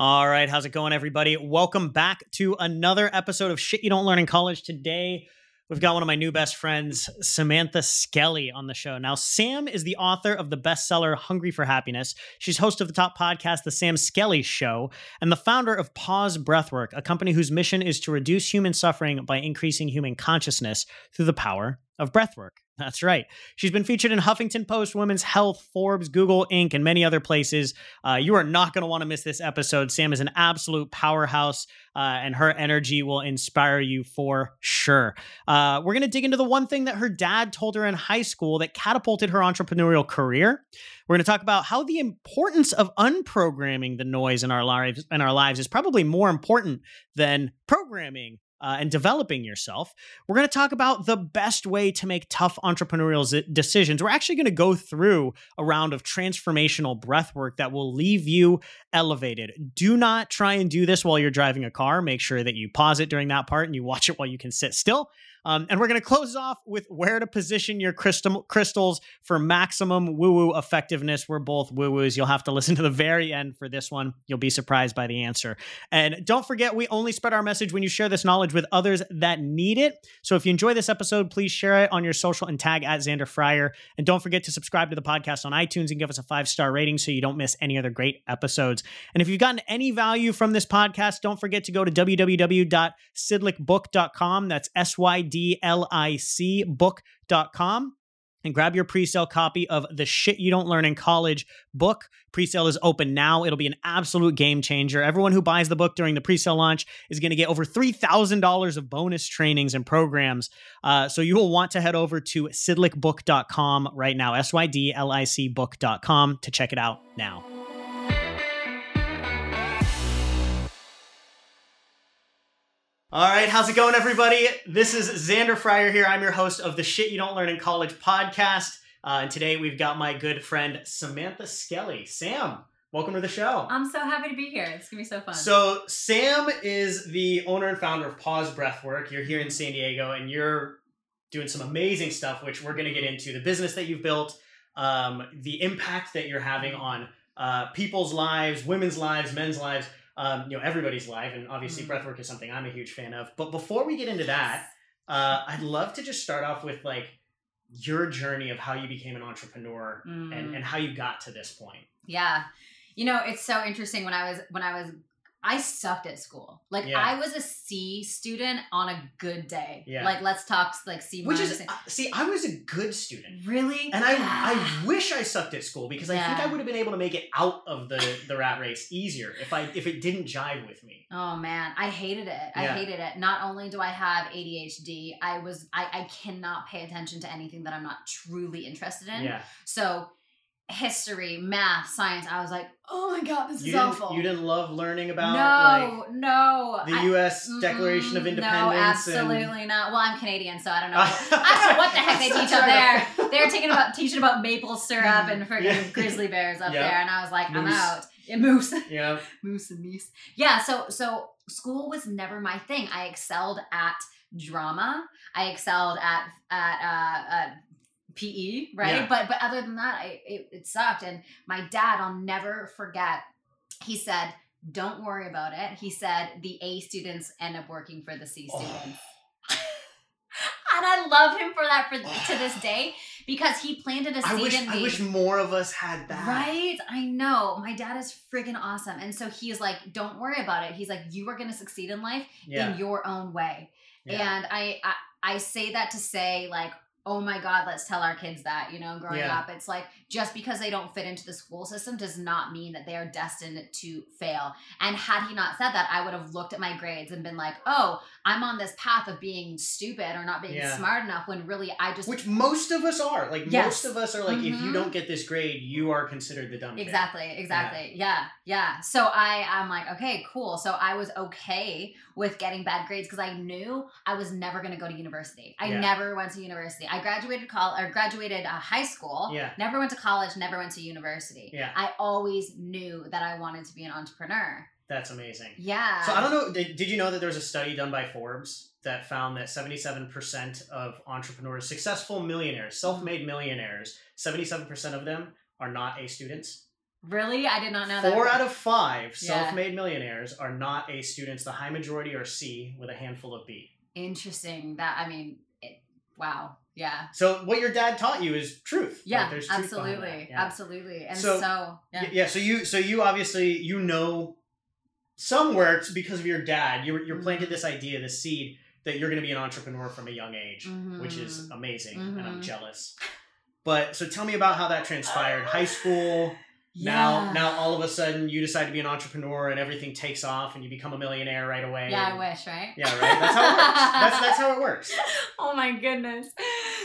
All right, how's it going, everybody? Welcome back to another episode of Shit You Don't Learn in College. Today, we've got one of my new best friends, Samantha Skelly, on the show. Now, Sam is the author of the bestseller Hungry for Happiness. She's host of the top podcast, The Sam Skelly Show, and the founder of Pause Breathwork, a company whose mission is to reduce human suffering by increasing human consciousness through the power of breathwork. That's right. She's been featured in Huffington Post, Women's Health, Forbes, Google, Inc., and many other places. Uh, you are not going to want to miss this episode. Sam is an absolute powerhouse, uh, and her energy will inspire you for sure. Uh, we're going to dig into the one thing that her dad told her in high school that catapulted her entrepreneurial career. We're going to talk about how the importance of unprogramming the noise in our lives in our lives is probably more important than programming uh, and developing yourself, we're going to talk about the best way to make tough entrepreneurial z- decisions. We're actually going to go through a round of transformational breath work that will leave you elevated. Do not try and do this while you're driving a car. Make sure that you pause it during that part and you watch it while you can sit still. Um, and we're going to close off with where to position your crystal, crystals for maximum woo woo effectiveness. We're both woo woos. You'll have to listen to the very end for this one. You'll be surprised by the answer. And don't forget, we only spread our message when you share this knowledge with others that need it. So if you enjoy this episode, please share it on your social and tag at Xander Fryer. And don't forget to subscribe to the podcast on iTunes and give us a five star rating so you don't miss any other great episodes. And if you've gotten any value from this podcast, don't forget to go to www.sydlicbook.com. That's S Y D L I C book.com and grab your pre-sale copy of the shit you don't learn in college book. Pre-sale is open now. It'll be an absolute game changer. Everyone who buys the book during the pre-sale launch is going to get over $3000 of bonus trainings and programs. Uh, so you will want to head over to sydlicbook.com right now s-y-d-l-i-c book.com to check it out now All right, how's it going, everybody? This is Xander Fryer here. I'm your host of the Shit You Don't Learn in College podcast. Uh, and today we've got my good friend Samantha Skelly. Sam, welcome to the show. I'm so happy to be here. It's gonna be so fun. So, Sam is the owner and founder of Pause Breathwork. You're here in San Diego and you're doing some amazing stuff, which we're going to get into the business that you've built, um, the impact that you're having on uh, people's lives, women's lives, men's lives um, you know everybody's life, and obviously mm-hmm. breathwork is something I'm a huge fan of. But before we get into that, uh, I'd love to just start off with like your journey of how you became an entrepreneur mm. and, and how you got to this point. Yeah. You know, it's so interesting when I was when I was I sucked at school. Like yeah. I was a C student on a good day. Yeah. Like let's talk like C. Which is uh, see, I was a good student. Really? And yeah. I I wish I sucked at school because I think I would have been able to make it out of the the rat race easier if I if it didn't jive with me. Oh man, I hated it. I hated it. Not only do I have ADHD, I was I I cannot pay attention to anything that I'm not truly interested in. Yeah. So history, math, science, I was like, oh my god, this you is awful. You didn't love learning about no, like, no the U.S. I, Declaration of Independence. No, absolutely and... not. Well, I'm Canadian, so I don't know. I don't know what the heck they teach up there. They're teaching about teaching about maple syrup and freaking yeah. grizzly bears up there, and I was like, moose. I'm out. Yeah, moose. Yeah. moose and meese. Yeah. So so school was never my thing. I excelled at drama. I excelled at at uh, uh, PE, right? Yeah. But but other than that, I, it, it sucked. And my dad, I'll never forget. He said, "Don't worry about it." He said, "The A students end up working for the C oh. students." Oh. and I love him for that for to this day because he planted a seed I wish in me. I wish more of us had that. Right? I know. My dad is friggin' awesome. And so he's like, don't worry about it. He's like, you are going to succeed in life Yeah. in your own way. yeah. And I, I I say that to say like, oh my God, let's tell our kids that, you know, growing Yeah. up. It's like just because they don't fit into the school system does not mean that they are destined to fail. And had he not said that, I would have looked at my grades and been like, oh, I'm on this path of being stupid or not being Yeah. smart enough when really I just Which most of us are. Like Yes. most of us are like, if you Mhm. don't get this grade, you are considered the dumb kid. Exactly, exactly. Yeah. yeah, So I I'm like, okay, cool. So I was okay with getting bad grades because I knew I was never going to go to university. I Yeah. never went to university. I graduated college or graduated uh, high school. Yeah. Never went to college, never went to university. Yeah. I always knew that I wanted to be an entrepreneur. That's amazing. Yeah. So I don't know. Did, did you know that there was a study done by Forbes that found that 77% of entrepreneurs, successful millionaires, self-made millionaires, 77% of them are not A students. Really? I did not know that. Four out of five Yeah. self-made millionaires are not A students. The high majority are C with a handful of B. Interesting. That I mean, it, wow. Yeah. So what your dad taught you is truth. Like, Yeah, there's truth absolutely. Yeah. Absolutely. And So- so, yeah. Yeah so you so you obviously you know somewhere it's because of your dad you you're planted this idea this seed that you're going to be an entrepreneur from a young age which is Mhm. amazing and i'm Mhm. jealous but so tell me about how that transpired high school Yeah. now all of a sudden you decide to be an entrepreneur and everything takes off and you become a millionaire right away Yeah, I wish, right? yeah right that's how it works that's that's how it works oh my goodness.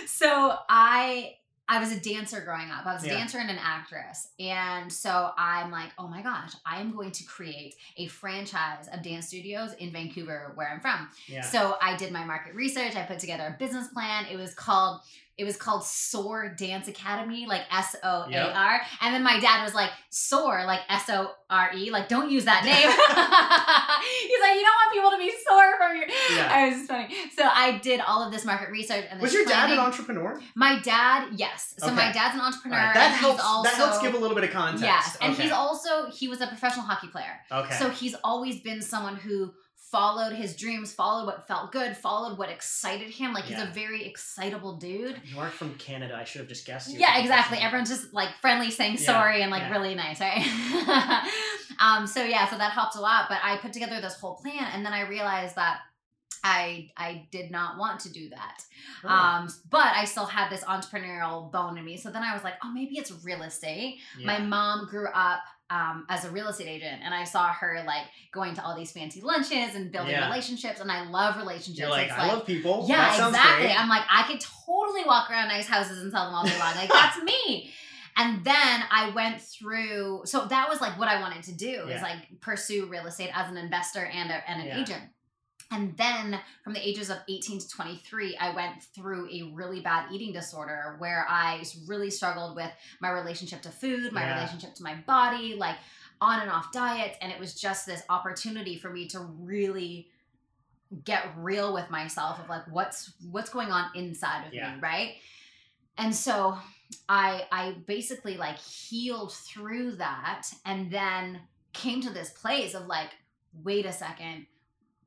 So I I was a dancer growing up. I was a Yeah. dancer and an actress. And so I'm like, oh my gosh, I am going to create a franchise of dance studios in Vancouver, where I'm from. yeah So I did my market research. I put together a business plan. It was called it was called SOAR Dance Academy, like S O A R. And then my dad was like, SOAR, like S O R E, like don't use that name. He's like, you don't want people to be sore from your. Yeah. I was just funny. So I did all of this market research and this was your dad an entrepreneur My dad, yes. So my dad's an entrepreneur. right, that helps also, that helps give a little bit of context Yes, and okay. he's also he was a professional hockey player. okay So he's always been someone who followed his dreams, followed what felt good, followed what excited him. Like he's a very excitable dude. you aren't from canada i should have just guessed you Yeah, exactly. Everyone's just like friendly, saying Yeah, sorry and like yeah. really nice, right? um, so yeah, so that helped a lot. But I put together this whole plan, and then I realized that I I did not want to do that. Oh. Um, but I still had this entrepreneurial bone in me. So then I was like, oh, maybe it's real estate. Yeah. My mom grew up um, as a real estate agent, and I saw her like going to all these fancy lunches and building Yeah. relationships. And I love relationships. You're like, It's I love people. yeah, that exactly. I'm like, I could totally walk around nice houses and sell them all day long. Like that's me. And then I went through. So that was like what I wanted to do Yeah. is like pursue real estate as an investor and a, and an Yeah. agent. And then from the ages of 18 to 23, I went through a really bad eating disorder where I really struggled with my relationship to food, my Yeah. relationship to my body, like on and off diets. And it was just this opportunity for me to really get real with myself of like what's what's going on inside of Yeah. me, right? And so I I basically like healed through that and then came to this place of like wait a second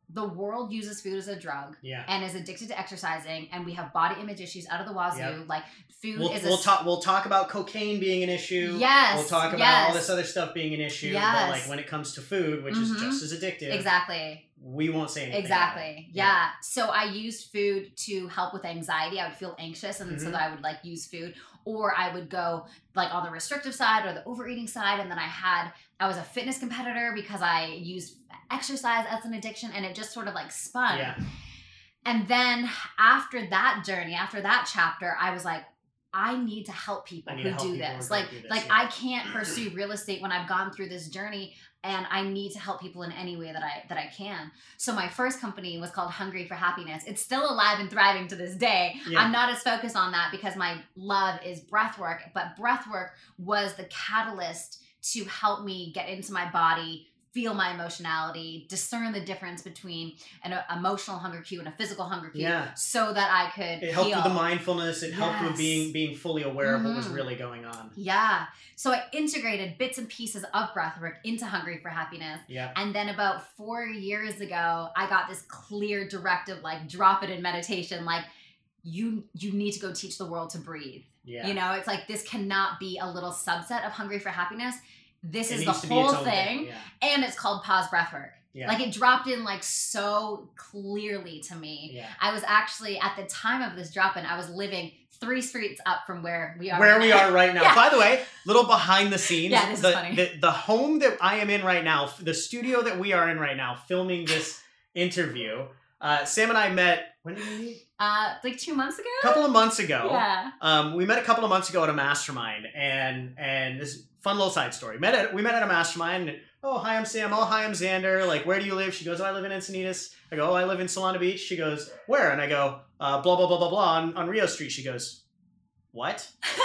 the world uses food as a drug Yeah. and is addicted to exercising and we have body image issues out of the wazoo Yep. like food We'll, is we'll a talk. We'll talk about cocaine being an issue. yes We'll talk about all this other stuff being an issue. But like when it comes to food, which is Mhm. just as addictive, exactly we won't say anything. about Exactly. it. Yeah. So I used food to help with anxiety. I would feel anxious, and so Mhm. that I would like use food, or I would go like on the restrictive side or the overeating side, and then I had I was a fitness competitor because I used exercise as an addiction, and it just sort of like spun. Yeah. And then after that journey, after that chapter, I was like. I need to help people who help do people this. Like, through this, like yeah. I can't pursue real estate when I've gone through this journey, and I need to help people in any way that I that I can. So my first company was called Hungry for Happiness. It's still alive and thriving to this day. Yeah. I'm not as focused on that because my love is breath work, but breath work was the catalyst to help me get into my body, feel my emotionality, discern the difference between an uh, emotional hunger cue and a physical hunger cue Yeah. so that I could It helped heal. with the mindfulness. It helped with being being fully aware of what was Mhm. really going on. Yeah. So I integrated bits and pieces of breathwork into Hungry for Happiness. Yeah. And then about four years ago, I got this clear directive like, drop it in meditation. Like, you you need to go teach the world to breathe. Yeah. You know, it's like this cannot be a little subset of Hungry for Happiness. This It is the needs to be its whole own thing, Yeah. and it's called pause breathwork. Yeah. Like it dropped in like so clearly to me. yeah. I was actually at the time of this drop in, I was living three streets up from where we are. Where right we now. are right now. Yeah. By the way, little behind the scenes. Yeah, this is the, funny. The, the home that I am in right now, the studio that we are in right now, filming this interview. Uh, Sam and I met. When did we meet? Uh, like two months ago. A couple of months ago. Yeah. Um, we met a couple of months ago at a mastermind, and and this fun little side story. Met at we met at a mastermind. And, oh, hi, I'm Sam. Oh, hi, I'm Xander. Like, where do you live? She goes, oh, I live in Encinitas. I go, oh, I live in Solana Beach. She goes, where? And I go, uh, blah blah blah blah blah on, on Rio Street. She goes, what?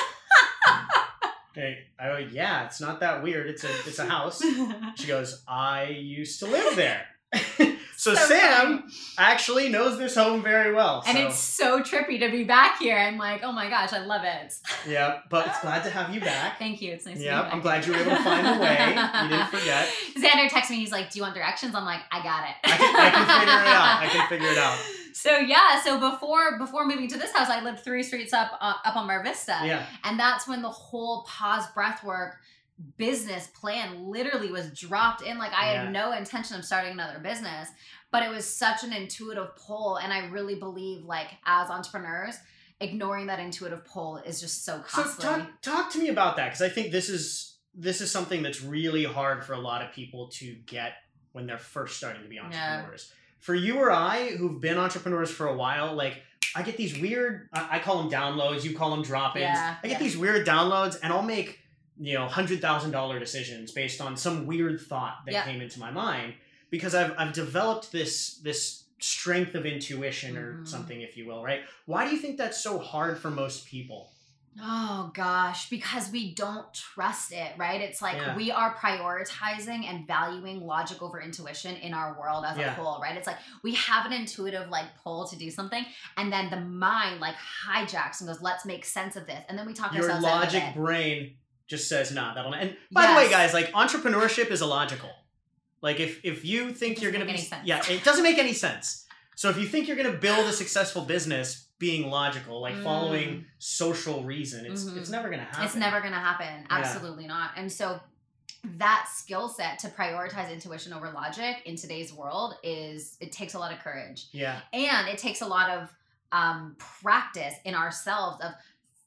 Hey, I go, yeah, it's not that weird. It's a it's a house. She goes, I used to live there. so, So Sam funny. actually knows this home very well. and so- it's so trippy to be back here. I'm like, oh my gosh, I love it. yeah, but it's glad to have you back. Thank you. It's nice to Yeah, be back. I'm glad you were able to find the way. You didn't forget. Xander texts me. He's like, "Do you want directions?" I'm like, "I got it. I can, I can figure it out. I can figure it out. So yeah, so before before moving to this house, I lived three streets up uh, up on Mar Vista, Yeah, and that's when the whole pause breathwork business plan literally was dropped in. Like I Yeah. had no intention of starting another business, but it was such an intuitive pull, and I really believe like as entrepreneurs, ignoring that intuitive pull is just so So talk talk to me about that because I think this is this is something that's really hard for a lot of people to get when they're first starting to be entrepreneurs. For you or I, who've been entrepreneurs for a while, like I get these weird I, I call them downloads, you call them drop-ins. Yeah, I get yeah. these weird downloads, and I'll make you know hundred thousand dollar decisions based on some weird thought that Yeah. came into my mind because I've I've developed this this strength of intuition or Mhm. something, if you will, right? Why do you think that's so hard for most people? Oh gosh, because we don't trust it, right? It's like Yeah. we are prioritizing and valuing logic over intuition in our world as Yeah. a whole, right? It's like we have an intuitive like pull to do something, and then the mind like hijacks and goes, "Let's make sense of this," and then we talk Your ourselves of logic brain just says nah that'll and by the way guys like entrepreneurship is illogical like if if you think It you're gonna make be any sense. yeah it doesn't make any sense so if you think you're gonna build a successful business being logical like following social reason it's Mhm. it's never gonna happen It's never going to happen. Yeah. Absolutely not. And so that skill set to prioritize intuition over logic in today's world is it takes a lot of courage. yeah and it takes a lot of um, practice in ourselves of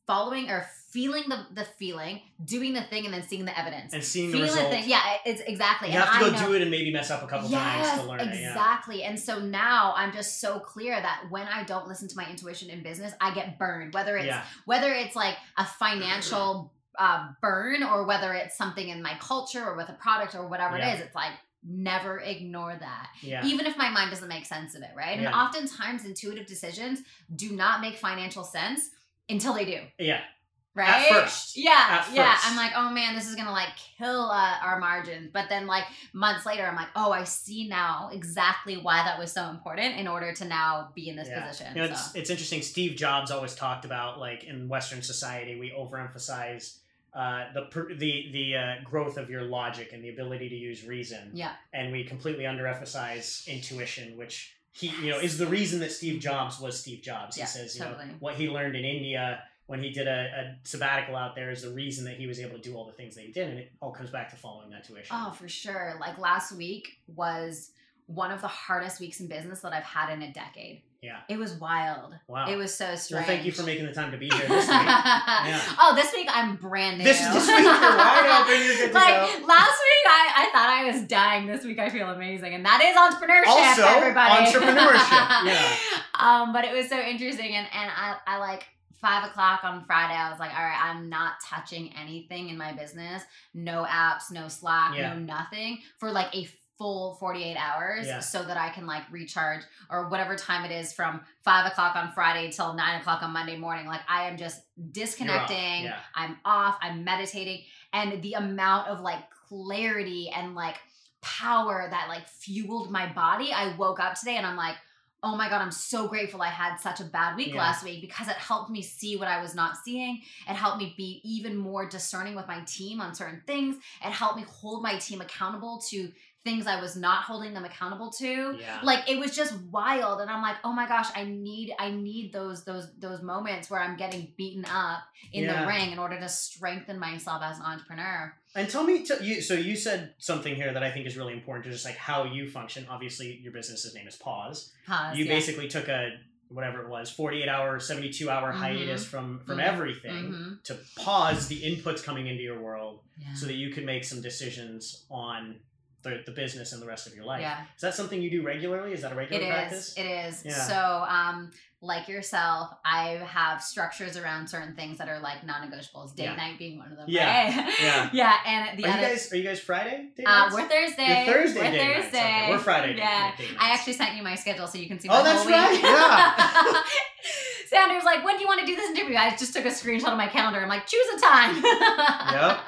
following or feeling the, the feeling doing the thing and then seeing the evidence and seeing the result the yeah it's exactly you and have to I go know- do it and maybe mess up a couple times to learn it yeah exactly. And so now I'm just so clear that when I don't listen to my intuition in business, I get burned. Whether it's yeah whether it's like a financial uh, burn or whether it's something in my culture or with a product or whatever Yeah. it is, it's like never ignore that yeah even if my mind doesn't make sense of it, right? Yeah. And oftentimes intuitive decisions do not make financial sense until they do, yeah right? first. Yeah, At yeah. I'm like, oh man, this is gonna like kill uh, our margins. But then like months later, I'm like, oh, I see now exactly why that was so important in order to now be in this Yeah. position. You know, so. it's, it's interesting. Steve Jobs always talked about like in Western society, we overemphasize uh, the the the uh, growth of your logic and the ability to use reason, yeah, and we completely underemphasize intuition, which he you know is the reason that Steve Jobs was Steve Jobs. He Yeah, says you totally. know what he learned in India when he did a, a sabbatical out there is the reason that he was able to do all the things that he did, and it all comes back to following that tuition. oh for sure. Like last week was one of the hardest weeks in business that I've had in a decade. Yeah. it was wild. wow! It was so strange. well, thank you for making the time to be here this week. Yeah. Oh, this week I'm brand new. This- this week you're wide open, you're good to like go. last week, I, I thought I was dying. This week, I feel amazing, and that is entrepreneurship. Also, everybody. entrepreneurship, yeah. Um, but it was so interesting, and and I I like five o'clock on Friday. I was like, all right, I'm not touching anything in my business. No apps, no Slack, Yeah. no nothing for like a full 48 hours Yeah. so that I can like recharge or whatever time it is from five o'clock on Friday till nine o'clock on Monday morning. Like I am just disconnecting. yeah. I'm off. I'm meditating. And the amount of like clarity and like power that like fueled my body. I woke up today and I'm like, oh my God, I'm so grateful I had such a bad week Yeah. last week because it helped me see what I was not seeing. It helped me be even more discerning with my team on certain things. It helped me hold my team accountable to things I was not holding them accountable to. Yeah. Like it was just wild and I'm like, "Oh my gosh, I need I need those those those moments where I'm getting beaten up in Yeah. the ring in order to strengthen myself as an entrepreneur." And tell me, t- you, so you said something here that I think is really important to just like how you function. Obviously, your business's name is Pause. Pause. you yeah. basically took a whatever it was, forty-eight hour, seventy-two hour Mhm. hiatus from from Mhm. everything Mhm. to pause the inputs coming into your world Yeah. so that you could make some decisions on the, the business and the rest of your life. yeah. Is that something you do regularly? Is that a It regular is. practice? It is. Yeah. So, um, like yourself, I have structures around certain things that are like non-negotiables. Date Yeah. night being one of them. Yeah. Right? Yeah. yeah. And the are you other. guys are you guys Friday? date uh, we're Thursday. You're Thursday We're nights. Thursday. Okay, we're Friday Yeah. I actually sent you my schedule so you can see. Oh, my that's whole right, yeah. Xander's like, when do you want to do this interview? I just took a screenshot of my calendar. I'm like, choose a time. Yep.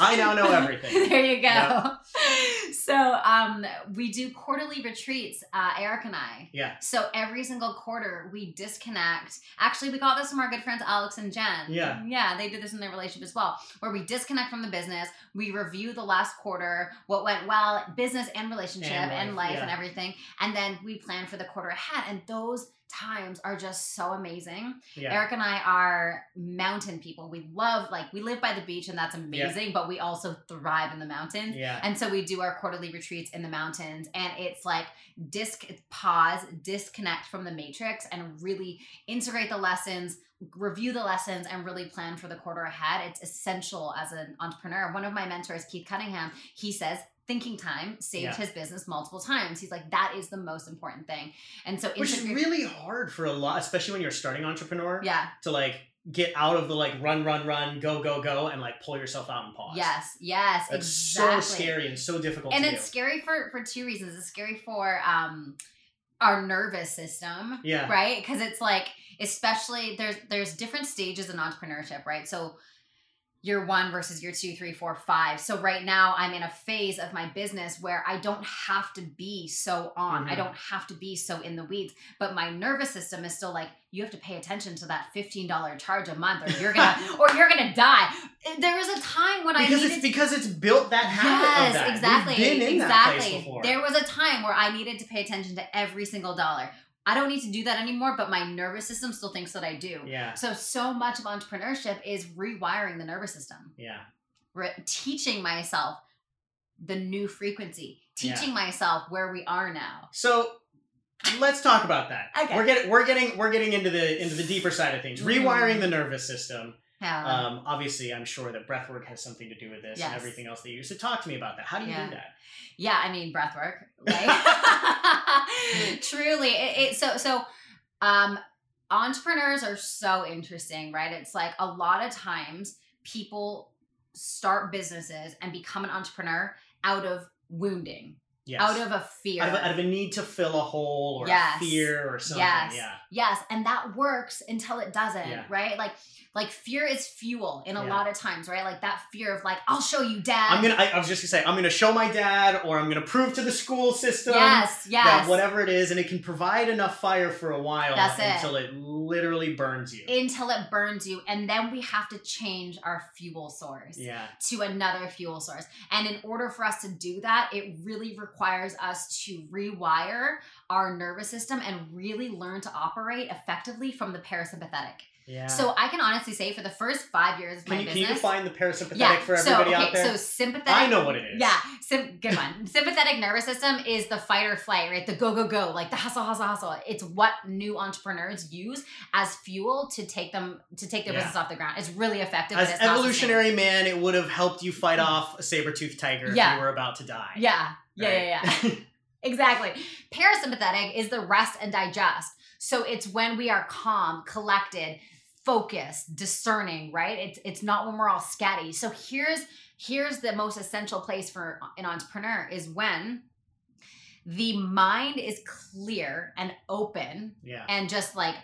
I now know everything. there you go. Yep. So um, we do quarterly retreats, uh, Eric and I. Yeah. So every single quarter we disconnect. Actually, we got this from our good friends Alex and Jen. Yeah. Yeah, they did this in their relationship as well, where we disconnect from the business. We review the last quarter, what went well, business and relationship And and life, life, yeah. and everything. And then we plan for the quarter ahead. And those times are just so amazing. Yeah. Eric and I are mountain people. We love like we live by the beach and that's amazing, but we also thrive in the mountains. yeah. And so we do our quarterly retreats in the mountains and it's like disc pause, disconnect from the matrix and really integrate the lessons, review the lessons and really plan for the quarter ahead. It's essential as an entrepreneur. One of my mentors, Keith Cunningham, he says thinking time saved Yeah. his business multiple times. He's like that is the most important thing. And so Which is really hard for a lot, especially when you're a starting entrepreneur. yeah. To like get out of the like run, run, run, go, go, go, and like pull yourself out and pause. Yes, yes, That's exactly. so scary and so difficult and it's do. scary for for two reasons it's scary for um our nervous system Yeah. right because it's like especially there's there's different stages in entrepreneurship right so year one versus year two three four five so right now i'm in a phase of my business where i don't have to be so on i Mhm. don't have to be so in the weeds but my nervous system is still like you have to pay attention to that $15 charge a month or you're gonna or you're gonna die there was a time when i because needed it's because it's built that habit of that. Exactly. exactly. There was a time where I needed to pay attention to every single dollar. I don't need to do that anymore, but my nervous system still thinks that I do. yeah. So, so much of entrepreneurship is rewiring the nervous system, Yeah. re- teaching myself the new frequency, Yeah. teaching myself where we are now. So let's talk about that. Okay. We're getting we're getting we're getting into the into the deeper side of things. Mm. Rewiring the nervous system. How? Um, obviously, I'm sure that breathwork has something to do with this and everything else that you use. So talk to me about that. How do you Yeah. do that? yeah, I mean breath work. Like truly, it, it so so. Um, entrepreneurs are so interesting, right? It's like a lot of times people start businesses and become an entrepreneur out of wounding, Yes. out of a fear. out of, a, out of a need to fill a hole or Yes. a fear or something. Yes. Yeah. Yes, and that works until it doesn't, Yeah. right? Like like fear is fuel in a Yeah. lot of times, right? Like that fear of like, I'll show you dad. I'm gonna. I, I was just gonna say I'm gonna show my dad, or I'm gonna prove to the school system Yes, yes. that whatever it is, and it can provide enough fire for a while That's it. until it literally burns you. until it burns you. And then we have to change our fuel source. yeah. to another fuel source. And in order for us to do that, it really requires us to rewire our nervous system and really learn to operate effectively from the parasympathetic. Yeah. So I can honestly say for the first five years of can my you, can you define the parasympathetic yeah, for so, everybody okay, out there? So sympathetic. I know what it is. Yeah, sim- good one. Sympathetic nervous system is the fight or flight, right? The go go go, like the hustle hustle hustle. It's what new entrepreneurs use as fuel to take them to take their Yeah. business off the ground. It's really effective. As evolutionary man, it would have helped you fight mm-hmm. off a saber-toothed tiger if you were about to die. Yeah, yeah, yeah, yeah. exactly. Parasympathetic is the rest and digest. So it's when we are calm, collected, focused, discerning, right? It's it's not when we're all scatty. So here's here's the most essential place for an entrepreneur is when the mind is clear and open yeah. and just like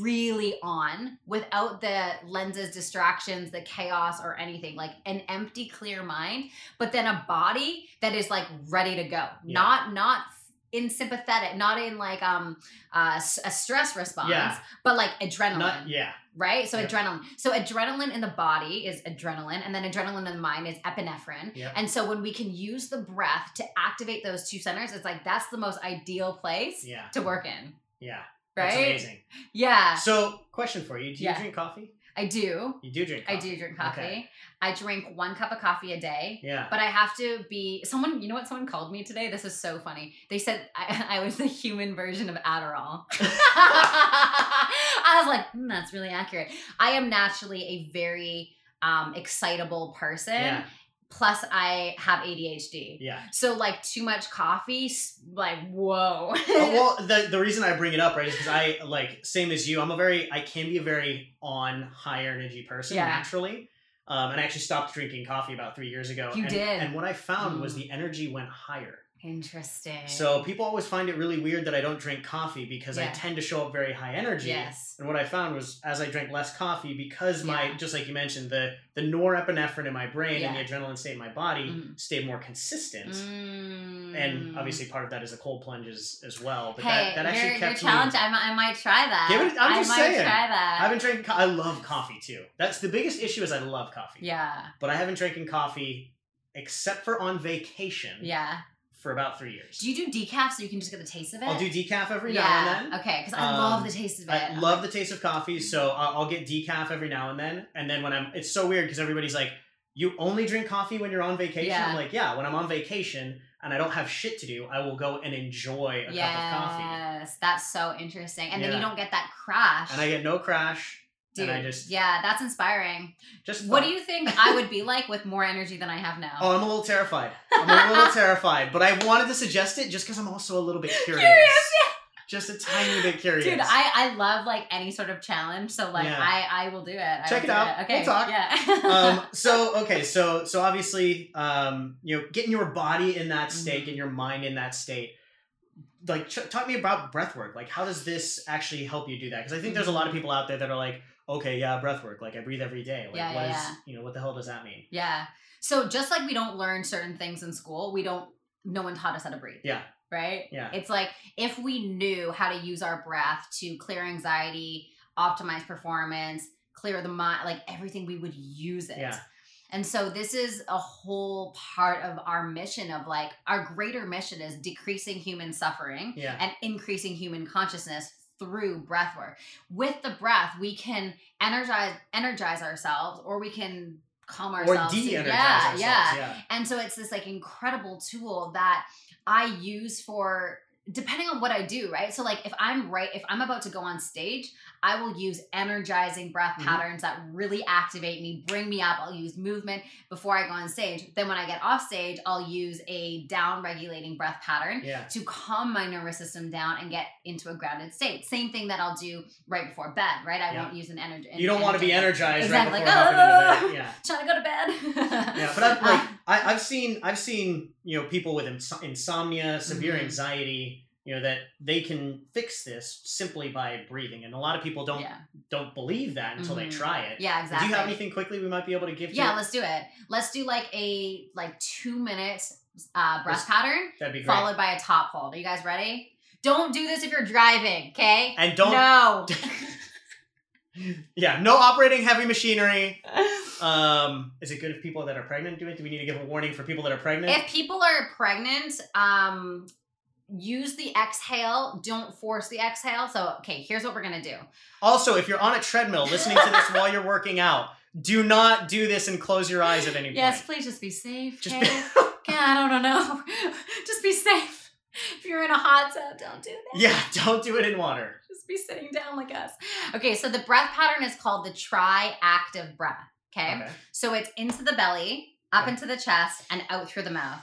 really on without the lenses distractions the chaos or anything like an empty clear mind but then a body that is like ready to go Yeah. not not in sympathetic not in like um uh a stress response Yeah. but like adrenaline Not, yeah. right? So Yep. adrenaline. So adrenaline in the body is adrenaline, and then adrenaline in the mind is epinephrine. Yep. And so when we can use the breath to activate those two centers, it's like that's the most ideal place Yeah. to work in, Yeah. right? That's amazing. Yeah, So, question for you: Do you Yeah. drink coffee? I do. You do drink. I do drink coffee. Okay. I drink one cup of coffee a day. Yeah. But I have to be someone. You know what? Someone called me today. This is so funny. They said I, I was the human version of Adderall. I was like, "Hmm, that's really accurate. I am naturally a very um, excitable person. yeah. Plus, I have ADHD. Yeah. So like too much coffee, like whoa. Oh, well, the the reason I bring it up, right, is because I like same as you. I'm a very I can be a very on high energy person Yeah. naturally. Um, and I actually stopped drinking coffee about three years ago. You and, did. And what I found was Mm. the energy went higher. Interesting. So people always find it really weird that I don't drink coffee because I tend to show up very high energy. yes. And what I found was as I drank less coffee, because my Yeah. just like you mentioned, the the norepinephrine in my brain and the adrenaline state in my body Mhm. stayed more consistent. Mm. And obviously part of that is the cold plunges as well. But hey, that, that actually you're, kept you're me. I might, I might try that. Give it- I'm I just might saying. try that. I haven't drank. Co- I love coffee too. That's the biggest issue. Is I love coffee. yeah. But I haven't drinking coffee except for on vacation. Yeah. For about three years. Do you do decaf so you can just get the taste of it? I'll do decaf every yeah. now and then. Okay, because I Um, love the taste of it. I love the taste of coffee, so I'll, I'll get decaf every now and then. And then when I'm, it's so weird because everybody's like, "You only drink coffee when you're on vacation." Yeah. I'm like, "Yeah, when I'm on vacation and I don't have shit to do, I will go and enjoy a cup of coffee." Yes, that's so interesting. And then you don't get that crash. And I get no crash. Dude, and I just, yeah, that's inspiring. just. What thought- do you think I would be like with more energy than I have now? Oh, I'm a little terrified. I'm a little terrified, but I wanted to suggest it just because I'm also a little bit curious. Curious, Just a tiny bit curious. Dude, I, I love like any sort of challenge, so like Yeah. I I will do it. I Check it out. Okay, We'll talk. Yeah. um, so okay, so so obviously, um, you know, getting your body in that state, Mhm. getting your mind in that state. Like, ch- talk to me about breath work. Like, how does this actually help you do that? Because I think there's a lot of people out there that are like, okay, yeah, breath work. Like, I breathe every day. Like, Yeah, what yeah, is- yeah. you know, what the hell does that mean? Yeah. So just like we don't learn certain things in school, we don't no one taught us how to breathe. Yeah. Right? Yeah. It's like if we knew how to use our breath to clear anxiety, optimize performance, clear the mind, like everything we would use it. Yeah. And so this is a whole part of our mission of like our greater mission is decreasing human suffering Yeah. and increasing human consciousness through breath work. With the breath, we can energize energize ourselves or we can calm Or ourselves. de-energize yeah, ourselves. yeah. yeah. And so it's this like incredible tool that I use for depending on what I do, right? So like if I'm right, if I'm about to go on stage, I will use energizing breath Mhm. patterns that really activate me, bring me up. I'll use movement before I go on stage. Then when I get off stage, I'll use a down regulating breath pattern Yeah. to calm my nervous system down and get into a grounded state. Same thing that I'll do right before bed, right? I Yeah. won't use an energy. You don't want to be energized Exactly, right like, before into "Oh." Yeah. Trying to go to bed. Yeah, but I've like I, I've seen I've seen you know people with ins- insomnia, severe Mhm. anxiety, you know that they can fix this simply by breathing, and a lot of people don't yeah, don't believe that until they Mhm. try it. yeah, exactly. Do you have anything quickly we might be able to give? You? Yeah, to let's do it. Let's do like a like two minutes uh, breath pattern that'd be great. followed by a top hold. Are you guys ready? Don't do this if you're driving, okay? And don't No. yeah, no operating heavy machinery. Um, is it good if people that are pregnant do it? Do we need to give a warning for people that are pregnant? if people are pregnant, um, use the exhale. Don't force the exhale. So, okay, here's what we're gonna do. also, if you're on a treadmill listening to this while you're working out, do not do this and close your eyes at any point. Yes, please just be safe. Just Okay? be- yeah, I don't know. just be safe. If you're in a hot tub, don't do that. yeah, don't do it in water. Just be sitting down like us. Okay, so the breath pattern is called the tri-active breath. Okay? Okay. So it's into the belly, up Okay. into the chest, and out through the mouth.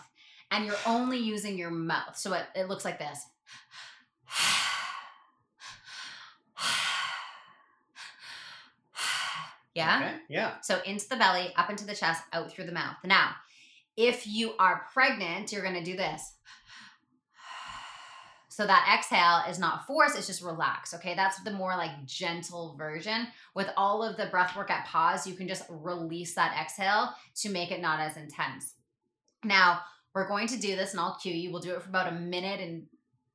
And you're only using your mouth. So it, it looks like this. Yeah? Okay. Yeah. So into the belly, up into the chest, out through the mouth. Now, if you are pregnant, you're going to do this. So that exhale is not force, it's just relax. Okay, that's the more like gentle version. With all of the breath work at pause, you can just release that exhale to make it not as intense. Now, we're going to do this and I'll cue you. We'll do it for about a minute and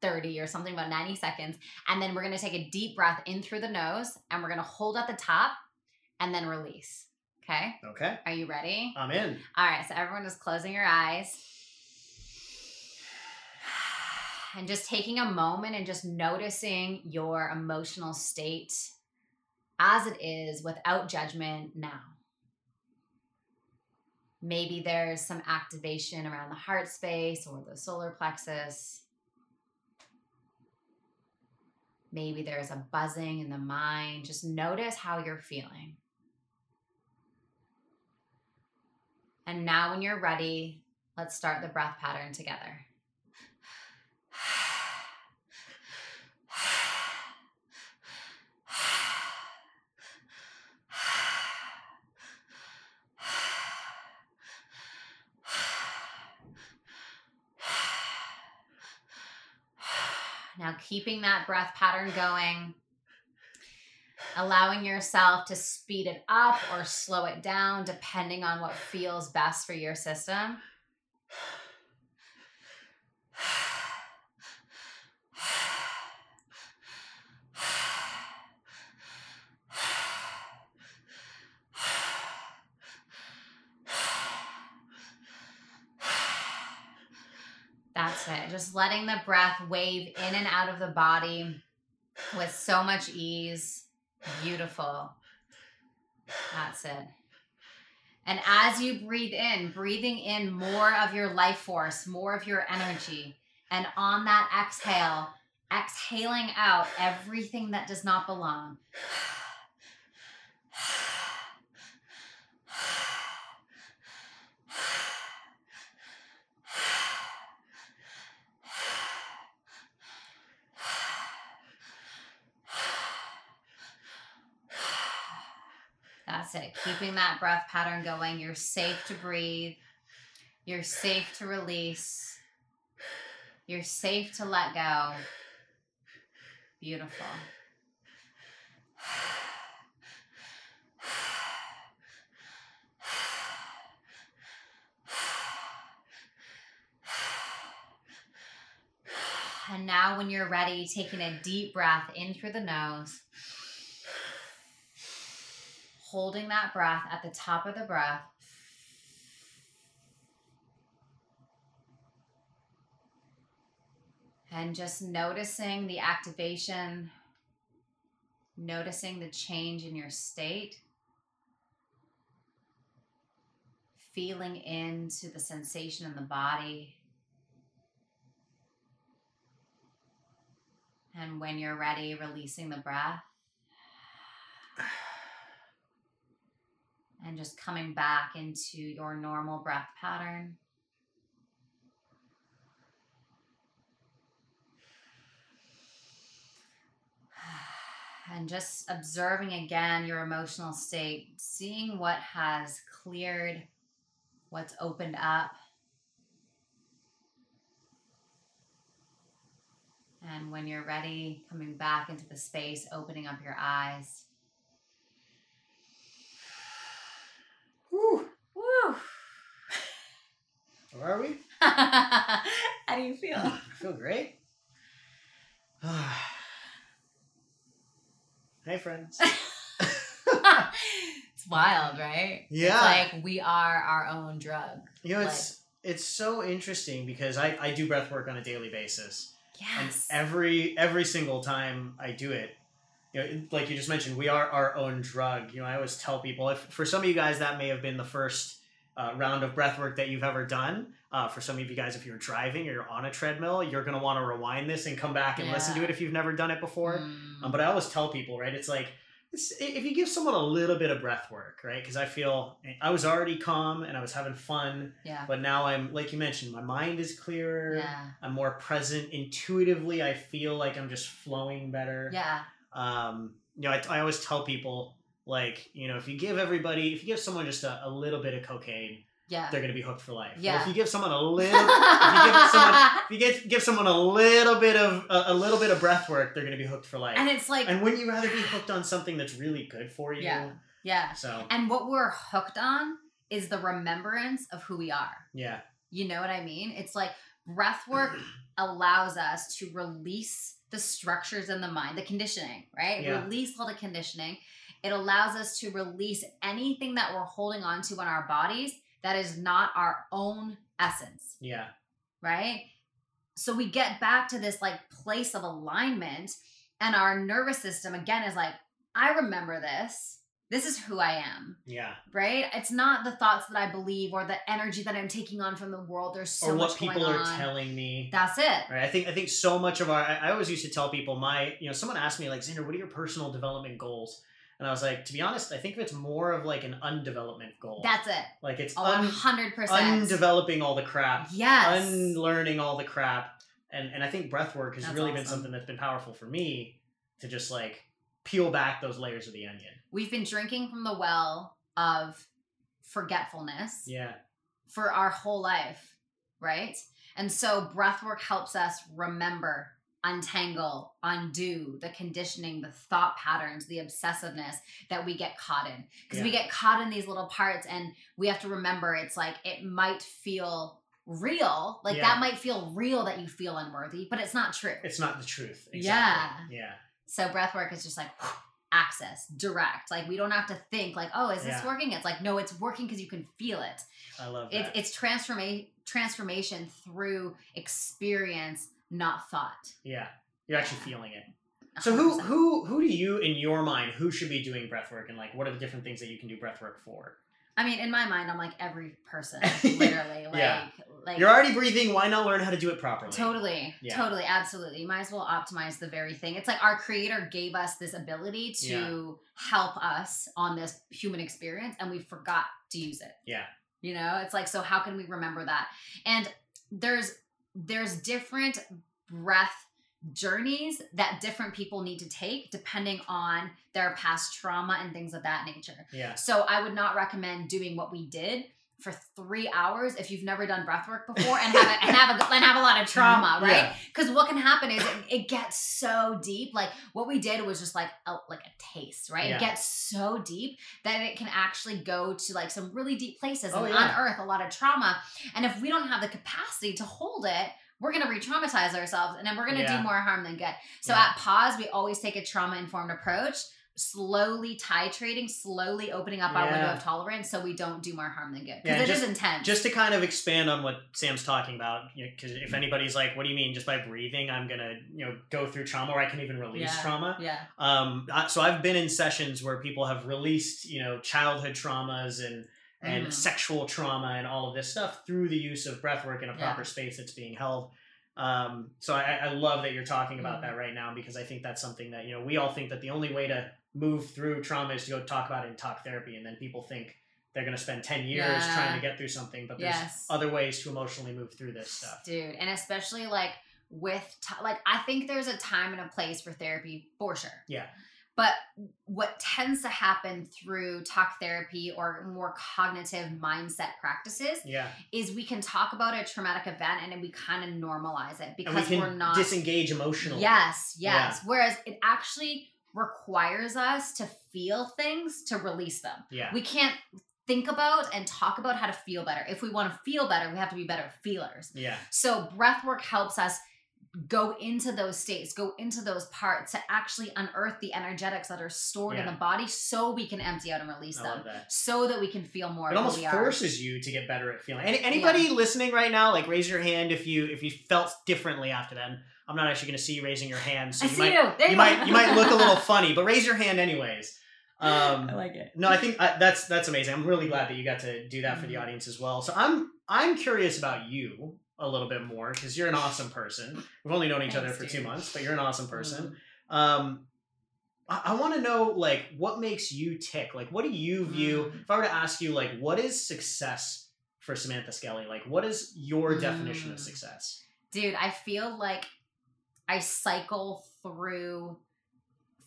30 or something about 90 seconds. And then we're going to take a deep breath in through the nose and we're going to hold at the top and then release. Okay. Okay. Are you ready? I'm in. All right. So everyone is closing your eyes and just taking a moment and just noticing your emotional state as it is without judgment now. Maybe there's some activation around the heart space or the solar plexus. Maybe there's a buzzing in the mind. Just notice how you're feeling. And now, when you're ready, let's start the breath pattern together. Now, keeping that breath pattern going, allowing yourself to speed it up or slow it down depending on what feels best for your system. It. Just letting the breath wave in and out of the body with so much ease. Beautiful. That's it. And as you breathe in, breathing in more of your life force, more of your energy. And on that exhale, exhaling out everything that does not belong. That's it. Keeping that breath pattern going. You're safe to breathe. You're safe to release. You're safe to let go. Beautiful. And now, when you're ready, taking a deep breath in through the nose, holding that breath at the top of the breath. And just noticing the activation, noticing the change in your state, feeling into the sensation in the body. And when you're ready, releasing the breath. And just coming back into your normal breath pattern. And just observing again your emotional state, seeing what has cleared, what's opened up. And when you're ready, coming back into the space, opening up your eyes. Whew. Woo! Where are we? How do you feel? I feel great. hey, friends. it's wild, right? Yeah. It's like we are our own drug. You know, it's it's so interesting because I, I do breath work on a daily basis. Yes. And every every single time I do it, you know, like you just mentioned, we are our own drug. You know, I always tell people if for some of you guys that may have been the first uh, round of breath work that you've ever done. Uh, for some of you guys, if you're driving or you're on a treadmill, you're gonna want to rewind this and come back and listen to it if you've never done it before. Mm. Um, but I always tell people, right? It's like it's, if you give someone a little bit of breath work, right? Because I feel I was already calm and I was having fun, yeah. but now I'm like you mentioned, my mind is clearer. Yeah. I'm more present intuitively. I feel like I'm just flowing better. Yeah. Um, you know, I, I always tell people like, you know, if you give everybody, if you give someone just a, a little bit of cocaine, Yeah. they're gonna be hooked for life. Yeah. if you give someone a little, if you give someone, if you give, give someone a little bit of a, a little bit of breath work, they're gonna be hooked for life. and it's like And wouldn't you rather be hooked on something that's really good for you? Yeah. yeah. So And what we're hooked on is the remembrance of who we are. yeah, You know what I mean? It's like breath work allows us to release the structures in the mind, the conditioning, right? Yeah. Release all the conditioning. It allows us to release anything that we're holding on to in our bodies that is not our own essence, Yeah. right? So we get back to this like place of alignment, and our nervous system again is like, I remember this. This is who I am, Yeah. right? It's not the thoughts that I believe or the energy that I'm taking on from the world. There's so or what much people are on. telling me. That's it. Right. I think I think so much of our I, I always used to tell people my you know someone asked me like Xander what are your personal development goals and I was like to be honest I think it's more of like an undevelopment goal That's it. like it's un, hundred percent. undeveloping all the crap Yes. unlearning all the crap and and I think breath work has That's really been something that's been powerful for me to just like peel back those layers of the onion We've been drinking from the well of forgetfulness yeah for our whole life, right? And so breathwork helps us remember, untangle, undo the conditioning, the thought patterns, the obsessiveness that we get caught in. Because we get caught in these little parts and we have to remember it's like it might feel real, like Yeah. that might feel real that you feel unworthy, but it's not true. it's not the truth exactly yeah So breath work is just like access, direct. Like we don't have to think like, oh, is this Yeah. working? It's like, no, it's working because you can feel it. I love It, that it's transformation transformation through experience, not thought. yeah you're actually feeling it So who 100%. who who do you in your mind who should be doing breath work and like what are the different things that you can do breath work for? I mean, in my mind, I'm like every person, literally. Like, Yeah. like You're already breathing, why not learn how to do it properly? Totally, Yeah. totally, absolutely. You might as well optimize the very thing. It's like our creator gave us this ability to help us on this human experience, and we forgot to use it. Yeah. You know, it's like, so how can we remember that? And there's there's different breath journeys that different people need to take depending on their past trauma and things of that nature. Yeah. So I would not recommend doing what we did for three hours if you've never done breath work before and have a, and have a, and have a lot of trauma, right? Yeah. Because what can happen is it, it gets so deep. Like what we did was just like a, like a taste, right? Yeah. It gets so deep that it can actually go to like some really deep places Oh, and yeah. unearth a lot of trauma. And if we don't have the capacity to hold it, we're gonna re-traumatize ourselves, and then we're gonna Yeah. do more harm than good. So Yeah. at pause, we always take a trauma-informed approach, slowly titrating, slowly opening up our window of tolerance, so we don't do more harm than good. Yeah, Because it is just- intense. Just to kind of expand on what Sam's talking about, because if anybody's like, "What do you mean? Just by breathing, I'm gonna, you know, go through trauma, or I can even release Yeah. trauma." yeah, Um, I- so I've been in sessions where people have released, you know, childhood traumas and and Mhm. sexual trauma and all of this stuff through the use of breath work in a Yeah. proper space that's being held. Um, so I, I love that you're talking about Mhm. that right now because I think that's something that you know we all think that the only way to move through trauma is to go talk about it in talk therapy, and then people think they're going to spend ten years Yeah. trying to get through something, but there's yes. other ways to emotionally move through this stuff. dude and especially like with t- like i think there's a time and a place for therapy for sure Yeah. but what tends to happen through talk therapy or more cognitive mindset practices Yeah, is we can talk about a traumatic event and then we kind of normalize it we because can we're not disengage emotionally. yes yes whereas it actually requires us to feel things to release them yeah, we can't think about and talk about how to feel better if we want to feel better we have to be better feelers yeah, so breath work helps us go into those states, go into those parts to actually unearth the energetics that are stored in the body so we can empty out and release I them. that. So that we can feel more it almost forces you to get better at feeling. Any, anybody listening right now, like raise your hand if you if you felt differently after that. And I'm not actually going to see you raising your hand, so I you see might you. There you you, might you might look a little funny, but raise your hand anyways. Um, I like it. no, I think uh, that's that's amazing. I'm really glad that you got to do that for the Mhm. audience as well. So I'm I'm curious about you a little bit more because you're an awesome person. We've only known each other Thanks, for two months, but you're an awesome person. Mhm. Um, I, I want to know like what makes you tick. Like, what do you view? Mm. If I were to ask you, like, what is success for Samantha Skelly? Like, what is your definition of Mm. success? Dude, I feel like I cycle through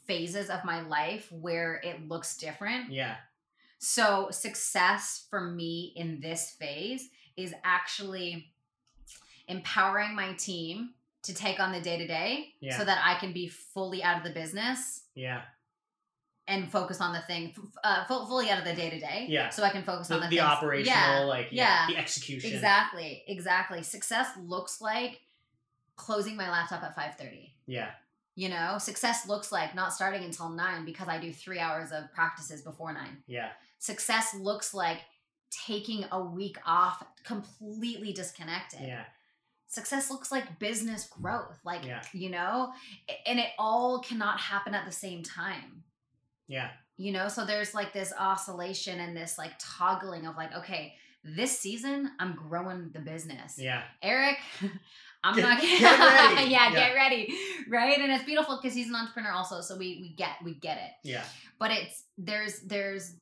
phases of my life where it looks different. Yeah, So, success for me in this phase is actually empowering my team to take on the day to day so that I can be fully out of the business yeah, and focus on the thing uh, fully out of the day to day. Yeah. So I can focus the, on the, the operational, Yeah, like yeah, yeah. the execution. exactly, exactly. Success looks like closing my laptop at five thirty. Yeah, You know, success looks like not starting until nine because I do three hours of practices before nine. yeah, Success looks like taking a week off completely disconnected. yeah, Success looks like business growth, like, Yeah. you know, and it all cannot happen at the same time. yeah, You know, so there's like this oscillation and this like toggling of like, okay, this season I'm growing the business. yeah, Eric, I'm Get- not get ready. yeah, Yeah. get ready. Right? And it's beautiful because he's an entrepreneur also, so we we get we get it. yeah, But it's there's there's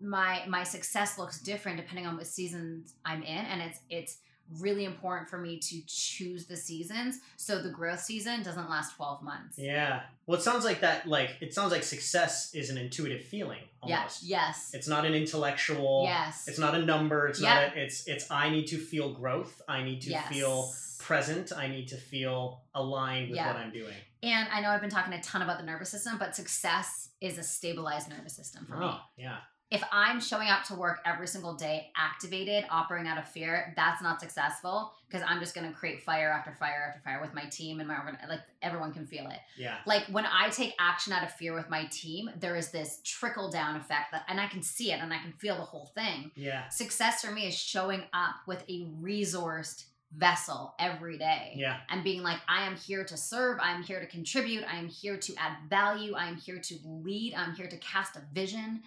my my success looks different depending on what seasons I'm in and it's it's really important for me to choose the seasons so the growth season doesn't last 12 months. yeah. Well, it sounds like that. Like it sounds like success is an intuitive feeling Yeah. almost. Yes. It's not an intellectual. yes. It's not a number. It's Yeah. not. A, it's it's. I need to feel growth. I need to yes. feel present. I need to feel aligned with Yeah. what I'm doing. And I know I've been talking a ton about the nervous system, but success is a stabilized nervous system for me. Oh, yeah, If I'm showing up to work every single day activated, operating out of fear, that's not successful because I'm just going to create fire after fire after fire with my team and my like everyone can feel it. yeah, Like when I take action out of fear with my team, there is this trickle down effect that and I can see it and I can feel the whole thing. yeah, Success for me is showing up with a resourced vessel every day yeah, and being like, I am here to serve, I am here to contribute, I am here to add value, I am here to lead, I'm here to cast a vision.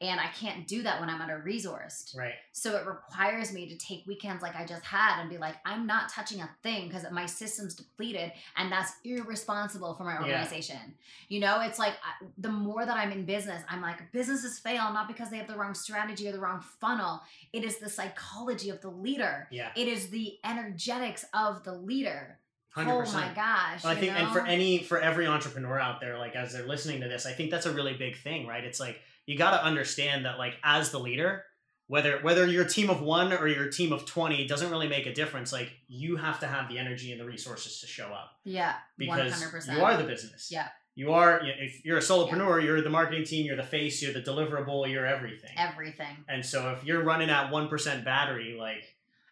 And I can't do that when I'm under resourced. right. So it requires me to take weekends like I just had and be like, I'm not touching a thing because my system's depleted and that's irresponsible for my Yeah. organization. You know, it's like I, the more that I'm in business, I'm like, businesses fail not because they have the wrong strategy or the wrong funnel. It is the psychology of the leader, Yeah, it is the energetics of the leader. Hundred Oh percent. my gosh. I think, and for any for every entrepreneur out there, like as they're listening to this, I think that's a really big thing, right? It's like you got to understand that, like as the leader, whether whether you're a team of one or you're a team of twenty, doesn't really make a difference. Like you have to have the energy and the resources to show up yeah, because 100%. you are the business. Yeah. You are. If you're a solopreneur, you're the marketing team. You're the face. You're the deliverable. You're everything. everything. and so if you're running at one percent battery, like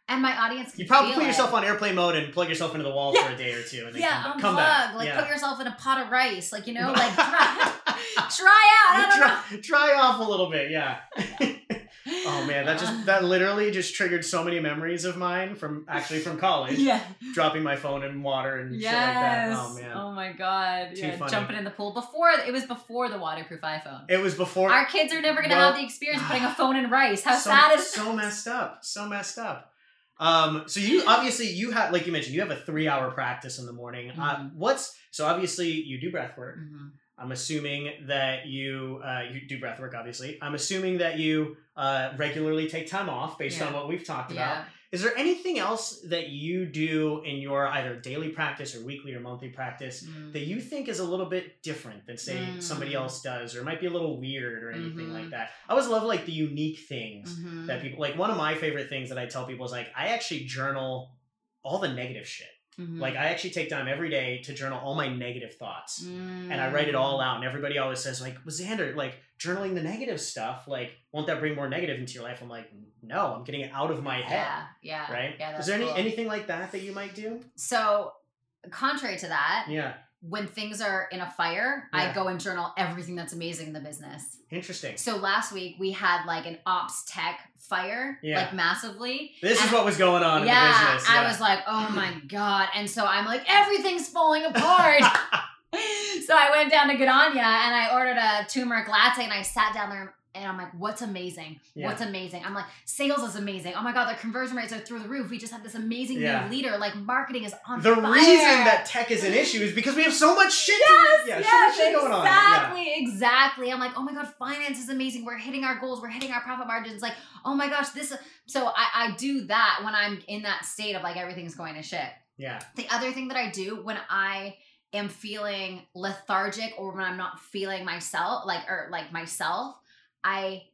And my audience can you probably put it. yourself on airplane mode and plug yourself into the wall Yeah. for a day or two, and then Yeah, come, unplug. come back. Like yeah. put yourself in a pot of rice. Like, you know, like try, try out. I don't know. try, try off a little bit, yeah. oh man, that just that literally just triggered so many memories of mine from actually from college. Yeah. Dropping my phone in water and Yes. shit like that. Oh man. Oh my god. Too yeah. funny. Jumping in the pool before it was before the waterproof iPhone. It was before Our kids are never gonna Well, have the experience of putting a phone in rice. How so, sad is so messed up. So messed up. Um, so you obviously you have like you mentioned, you have a three hour practice in the morning. Uh, Mhm. what's so obviously you do breath work. Mhm. I'm assuming that you uh, you do breath work. Obviously, I'm assuming that you uh, regularly take time off based on what we've talked about. Yeah. Is there anything else that you do in your either daily practice or weekly or monthly practice Mm. that you think is a little bit different than say somebody Mm. else does, or might be a little weird or anything Mhm. like that? I always love like the unique things Mhm. that people like. One of my favorite things that I tell people is like I actually journal all the negative shit. Mhm. Like I actually take time every day to journal all my negative thoughts Mm. and I write it all out. And everybody always says, like, well, Xander, like journaling the negative stuff, like, won't that bring more negative into your life? I'm like, no, I'm getting it out of my head. Yeah, yeah. Right? Yeah, Is there any cool. anything like that that you might do? So, contrary to that, Yeah. When things are in a fire, I go and journal everything that's amazing in the business. Interesting. So last week we had like an ops tech fire, Yeah. like massively. This is what was going on in yeah, the business. I was like, oh my god, and so I'm like, everything's falling apart. so I went down to Gadanya and I ordered a turmeric latte and I sat down there and I'm like, what's amazing? Yeah. What's amazing? I'm like, sales is amazing. Oh my god, their conversion rates are through the roof. We just have this amazing Yeah. new leader. Like marketing is on the fire. reason that tech is an issue is because we have so much shit. Yes, to, yeah, so much shit going on. exactly, exactly. I'm like, oh my god, finance is amazing. We're hitting our goals. We're hitting our profit margins. Like, oh my gosh, this. So I, I do that when I'm in that state of like everything's going to shit. Yeah. The other thing that I do when I am feeling lethargic or when I'm not feeling myself, like or like myself, I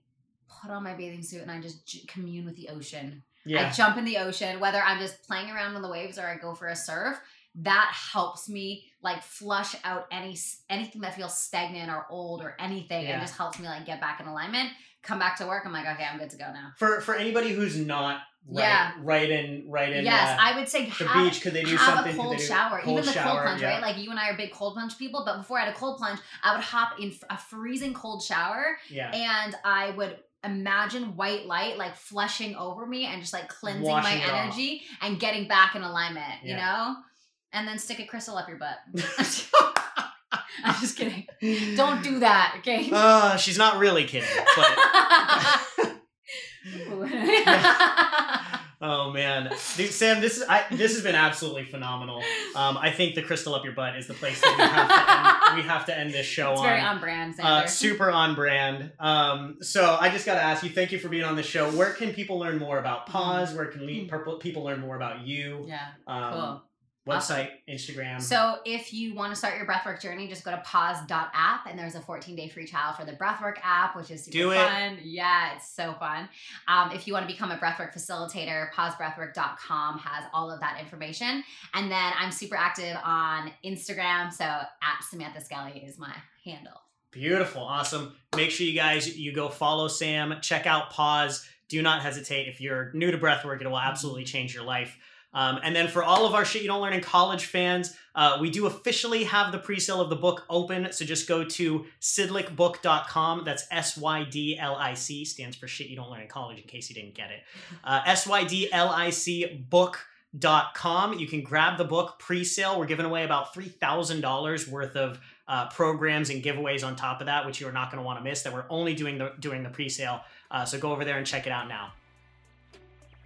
put on my bathing suit and I just j- commune with the ocean. Yeah. I jump in the ocean, whether I'm just playing around on the waves or I go for a surf. That helps me like flush out any anything that feels stagnant or old or anything Yeah. and just helps me like get back in alignment come back to work i'm like okay i'm good to go now For for anybody who's not right, Yeah. right in right in yes uh, i would say the have, beach, could they do have something? a cold shower cold even the cold plunge yeah. right like you and i are big cold plunge people but before i had a cold plunge i would hop in a freezing cold shower yeah. and I would imagine white light like flushing over me and just like cleansing Washing my it off. energy and getting back in alignment, you know? And then stick a crystal up your butt. I'm just kidding. Don't do that, okay? Uh, she's not really kidding, but oh man, dude, Sam, this is I, this has been absolutely phenomenal. Um, I think the crystal up your butt is the place that we have to end, we have to end this show it's on. very on brand, uh, super on brand. Um, so I just got to ask you, thank you for being on the show. Where can people learn more about Pause? Where can le- purple people learn more about you? yeah, Um, cool. Website, Instagram. So if you want to start your breathwork journey, just go to pause.app and there's a 14 day free trial for the breathwork app, which is super Do it. fun. Yeah, it's so fun. Um, if you want to become a breathwork facilitator, pausebreathwork.com has all of that information. And then I'm super active on Instagram. So at Samantha Skelly is my handle. Beautiful, awesome. Make sure you guys you go follow Sam, check out Pause. Do not hesitate. If you're new to breathwork, it will absolutely change your life. Um, and then for all of our shit you don't learn in college fans, uh, we do officially have the pre-sale of the book open. So just go to sydlicbook.com. That's S Y D L I C stands for shit you don't learn in college. In case you didn't get it, uh, S Y D L I C book.com. You can grab the book pre-sale. We're giving away about three thousand dollars worth of uh, programs and giveaways on top of that, which you are not going to want to miss. That we're only doing the doing the pre-sale. Uh, so go over there and check it out now.